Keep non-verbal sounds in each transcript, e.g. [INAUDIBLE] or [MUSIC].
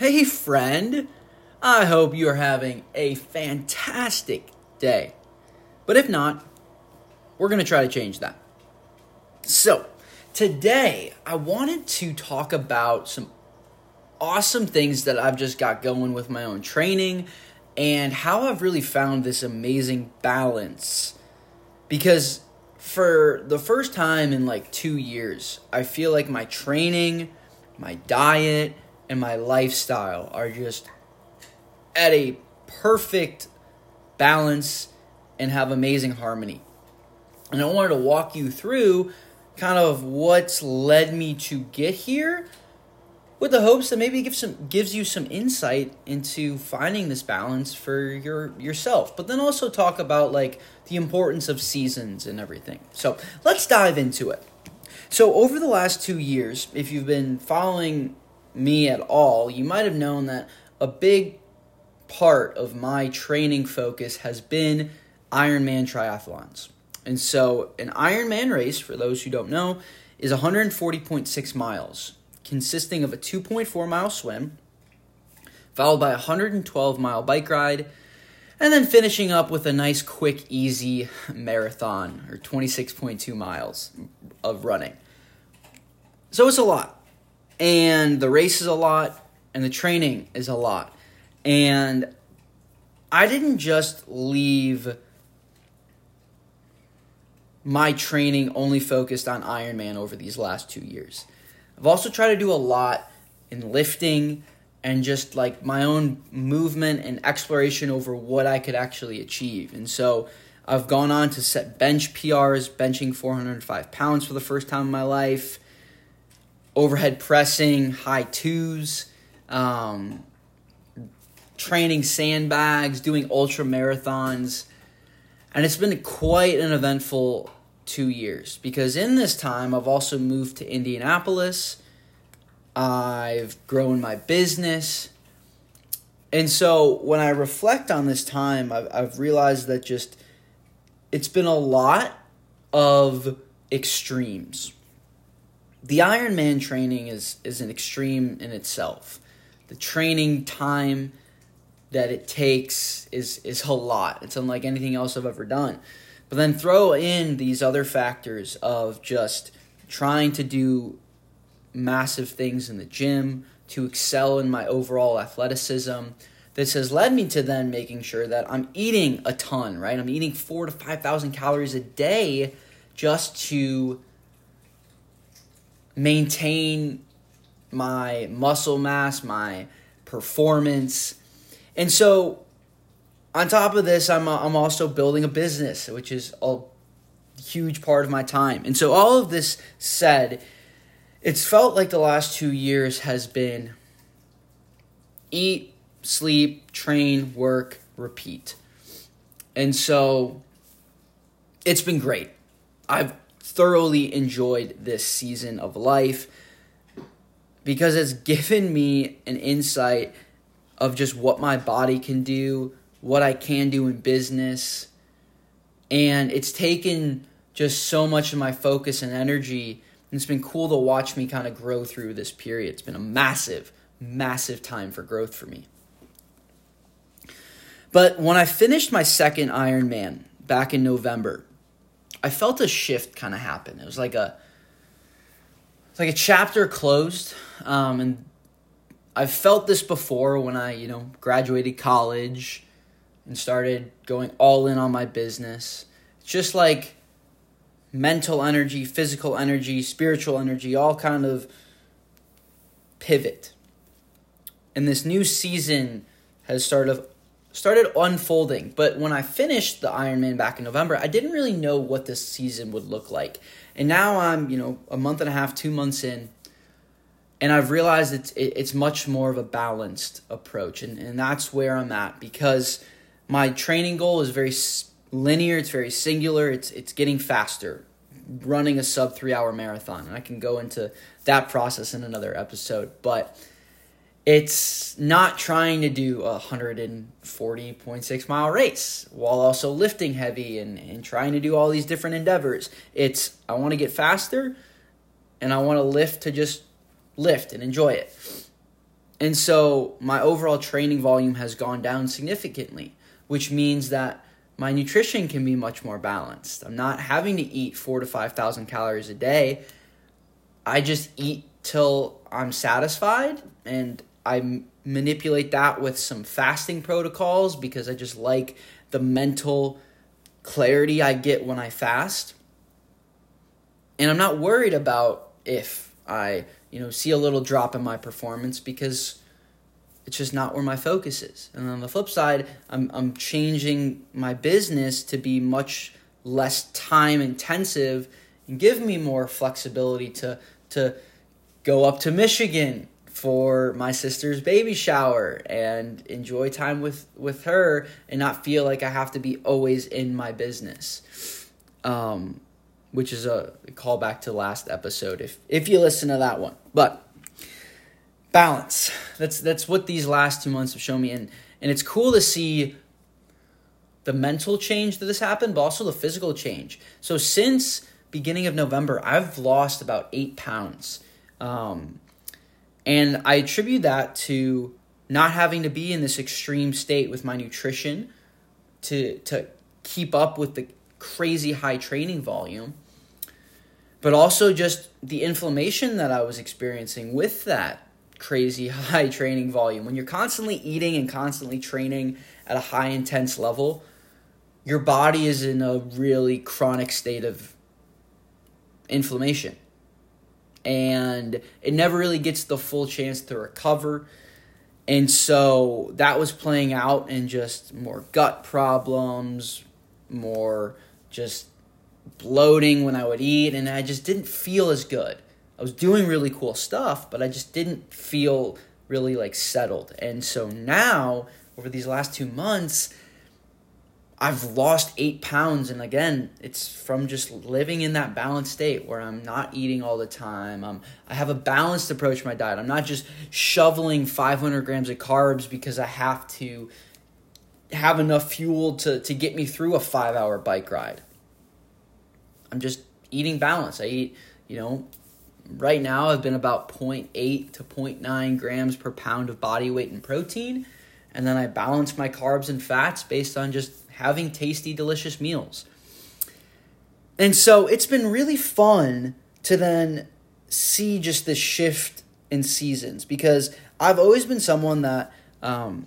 Hey, friend. I hope you are having a fantastic day. But if not, we're going to try to change that. So, today I wanted to talk about some awesome things that I've just got going with my own training and how I've really found this amazing balance. Because for the first time in like two years, I feel like my training, my diet, and my lifestyle are just at a perfect balance and have amazing harmony. And I wanted to walk you through kind of what's led me to get here with the hopes that maybe gives some gives you some insight into finding this balance for your yourself but then also talk about like the importance of seasons and everything so let's dive into it so over the last two years if you've been following me at all you might have known that a big part of my training focus has been ironman triathlons and so an ironman race for those who don't know is 140.6 miles consisting of a 2.4 mile swim, followed by a 112 mile bike ride, and then finishing up with a nice, quick, easy [LAUGHS] marathon or 26.2 miles of running. So it's a lot. And the race is a lot, and the training is a lot. And I didn't just leave my training only focused on Ironman over these last two years. I've also tried to do a lot in lifting and just like my own movement and exploration over what I could actually achieve. And so I've gone on to set bench PRs, benching 405 pounds for the first time in my life, overhead pressing, high twos, um, training sandbags, doing ultra marathons. And it's been quite an eventful two years because in this time I've also moved to Indianapolis. I've grown my business. And so when I reflect on this time, I've, I've realized that just it's been a lot of extremes. The Ironman training is, is an extreme in itself. The training time that it takes is, is a lot. It's unlike anything else I've ever done. But then throw in these other factors of just trying to do massive things in the gym, to excel in my overall athleticism. This has led me to then making sure that I'm eating a ton, right? I'm eating four to 5,000 calories a day just to maintain my muscle mass, my performance. And so on top of this, I'm, I'm also building a business, which is a huge part of my time. And so, all of this said, it's felt like the last two years has been eat, sleep, train, work, repeat. And so, it's been great. I've thoroughly enjoyed this season of life because it's given me an insight of just what my body can do what I can do in business. And it's taken just so much of my focus and energy. And it's been cool to watch me kind of grow through this period. It's been a massive, massive time for growth for me. But when I finished my second Ironman back in November, I felt a shift kind of happen. It was like a it's like a chapter closed, um, and I've felt this before when I you know graduated college and started going all in on my business. It's just like mental energy, physical energy, spiritual energy, all kind of pivot. And this new season has started started unfolding. But when I finished the Ironman back in November, I didn't really know what this season would look like. And now I'm, you know, a month and a half, two months in, and I've realized it's it's much more of a balanced approach, and and that's where I'm at because my training goal is very linear, it's very singular, it's it's getting faster, running a sub 3 hour marathon. And I can go into that process in another episode, but it's not trying to do a 140.6 mile race while also lifting heavy and, and trying to do all these different endeavors. It's I want to get faster and I want to lift to just lift and enjoy it. And so my overall training volume has gone down significantly, which means that my nutrition can be much more balanced. I'm not having to eat four to 5,000 calories a day. I just eat till I'm satisfied and I manipulate that with some fasting protocols because I just like the mental clarity I get when I fast. And I'm not worried about if I, you know, see a little drop in my performance because it's just not where my focus is. And on the flip side, I'm I'm changing my business to be much less time intensive and give me more flexibility to to go up to Michigan for my sister's baby shower and enjoy time with with her and not feel like I have to be always in my business. Um, which is a callback to last episode if if you listen to that one. But balance. That's that's what these last two months have shown me and and it's cool to see the mental change that has happened, but also the physical change. So since beginning of November, I've lost about eight pounds. Um, and I attribute that to not having to be in this extreme state with my nutrition to to keep up with the crazy high training volume but also just the inflammation that I was experiencing with that crazy [LAUGHS] high training volume. When you're constantly eating and constantly training at a high intense level, your body is in a really chronic state of inflammation and it never really gets the full chance to recover. And so that was playing out in just more gut problems, more just bloating when I would eat, and I just didn't feel as good. I was doing really cool stuff, but I just didn't feel really like settled. And so now, over these last two months, I've lost eight pounds, and again, it's from just living in that balanced state where I'm not eating all the time. I'm, I have a balanced approach to my diet. I'm not just shoveling 500 grams of carbs because I have to have enough fuel to, to get me through a five hour bike ride. I'm just eating balance. I eat, you know, right now I've been about 0.8 to 0.9 grams per pound of body weight in protein. And then I balance my carbs and fats based on just having tasty, delicious meals. And so it's been really fun to then see just this shift in seasons because I've always been someone that um,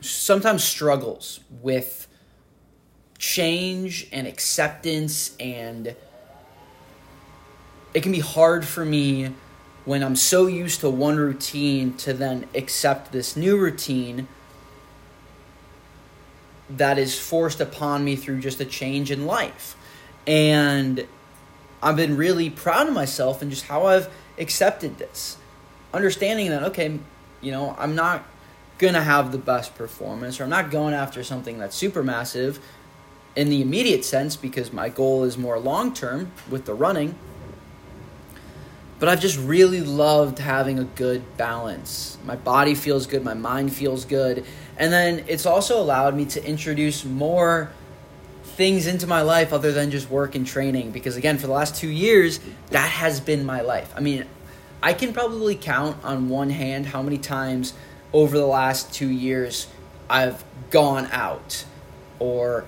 sometimes struggles with change and acceptance, and it can be hard for me when I'm so used to one routine to then accept this new routine that is forced upon me through just a change in life. And I've been really proud of myself and just how I've accepted this. Understanding that, okay, you know, I'm not going to have the best performance or I'm not going after something that's super massive in the immediate sense because my goal is more long term with the running. But I've just really loved having a good balance. My body feels good, my mind feels good, and then it's also allowed me to introduce more things into my life other than just work and training because again for the last 2 years that has been my life. I mean, I can probably count on one hand how many times over the last 2 years I've gone out or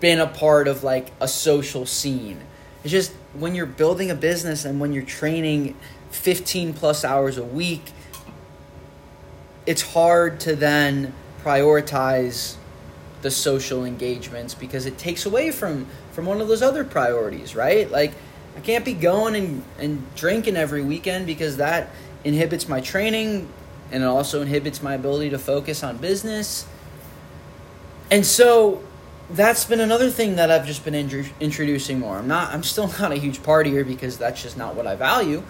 been a part of like a social scene. It's just when you're building a business and when you're training 15 plus hours a week it's hard to then prioritize the social engagements because it takes away from from one of those other priorities, right? Like I can't be going and, and drinking every weekend because that inhibits my training and it also inhibits my ability to focus on business. And so that's been another thing that I've just been introducing more. I'm not I'm still [LAUGHS] not a huge partier because that's just not what I value.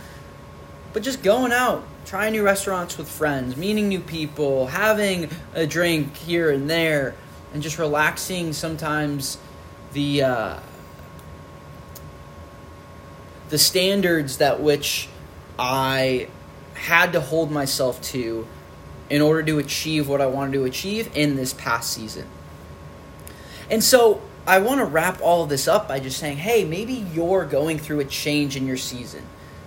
But just going out, trying new restaurants with friends, meeting new people, having a drink here and there, and just relaxing sometimes the uh, the standards that which I had to hold myself to in order to achieve what I wanted to achieve in this past season. And so I want to wrap all this up by just saying, hey, maybe you're going through a change in your season,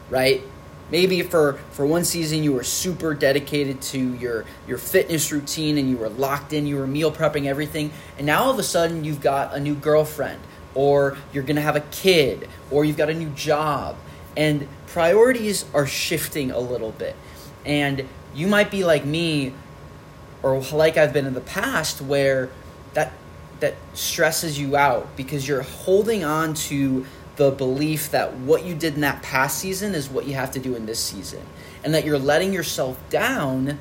right? Maybe for, for one season you were super dedicated to your, your fitness routine and you were locked in, you were meal prepping everything, and now all of a sudden you've got a new girlfriend, or you're gonna have a kid, or you've got a new job, and priorities are shifting a little bit. And you might be like me, or like I've been in the past, where that that stresses you out because you're holding on to the belief that what you did in that past season is what you have to do in this season. And that you're letting yourself down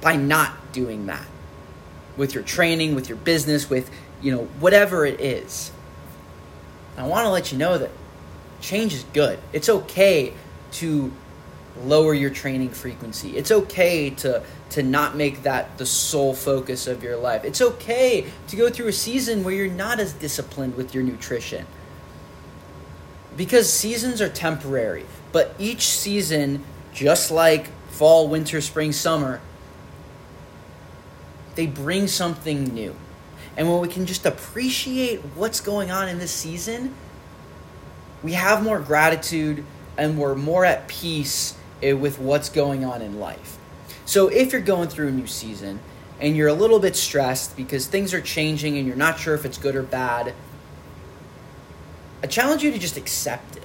by not doing that. With your training with your business with you know whatever it is. I want to let you know that change is good. It's okay to lower your training frequency. It's okay to to not make that the sole focus of your life. It's okay to go through a season where you're not as disciplined with your nutrition because seasons are temporary, but each season, just like fall, winter, spring, summer, they bring something new. And when we can just appreciate what's going on in this season, we have more gratitude and we're more at peace eh, with what's going on in life. So if you're going through a new season and you're a little bit stressed because things are changing and you're not sure if it's good or bad, I challenge you to just accept it.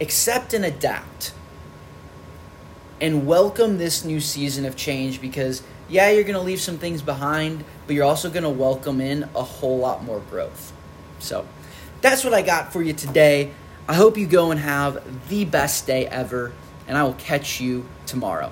Accept and adapt. And welcome this new season of change because, yeah, you're going to leave some things behind, but you're also going to welcome in a whole lot more growth. So, that's what I got for you today. I hope you go and have the best day ever, and I will catch you tomorrow.